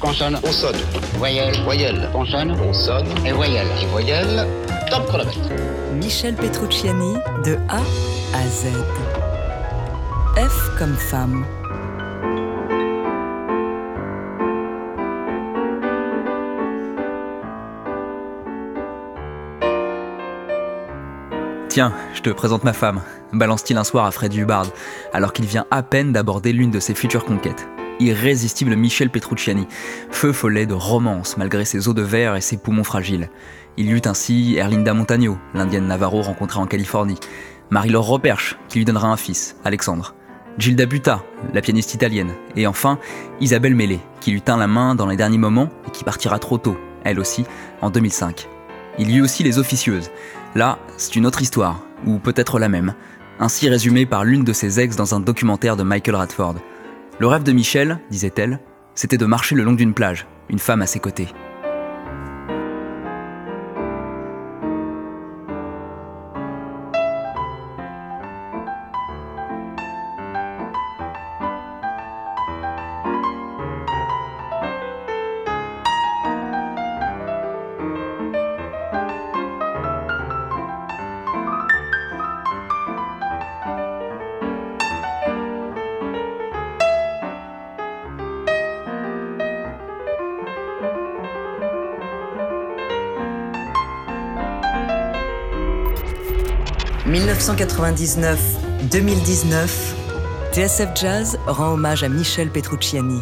Consonne. On sonne. Voyelle. Voyelle. Consonne. On sonne. Et voyelle. Et voyelle. Top chronomètre. Michel Petrucciani de A à Z. F comme femme. Tiens, je te présente ma femme, balance-t-il un soir à Fred Hubbard, alors qu'il vient à peine d'aborder l'une de ses futures conquêtes? Irrésistible Michel Petrucciani, feu follet de romance malgré ses os de verre et ses poumons fragiles. Il eut ainsi Erlinda Montagno, l'indienne Navarro rencontrée en Californie, Marie-Laure Roperche, qui lui donnera un fils, Alexandre, Gilda Butta, la pianiste italienne, et enfin Isabelle Mélé, qui lui tint la main dans les derniers moments et qui partira trop tôt, elle aussi, en 2005. Il y eut aussi les officieuses. Là, c'est une autre histoire, ou peut-être la même, ainsi résumée par l'une de ses ex dans un documentaire de Michael Radford. Le rêve de Michel, disait-elle, c'était de marcher le long d'une plage, une femme à ses côtés. « 1999-2019, TSF Jazz rend hommage à Michel Petrucciani.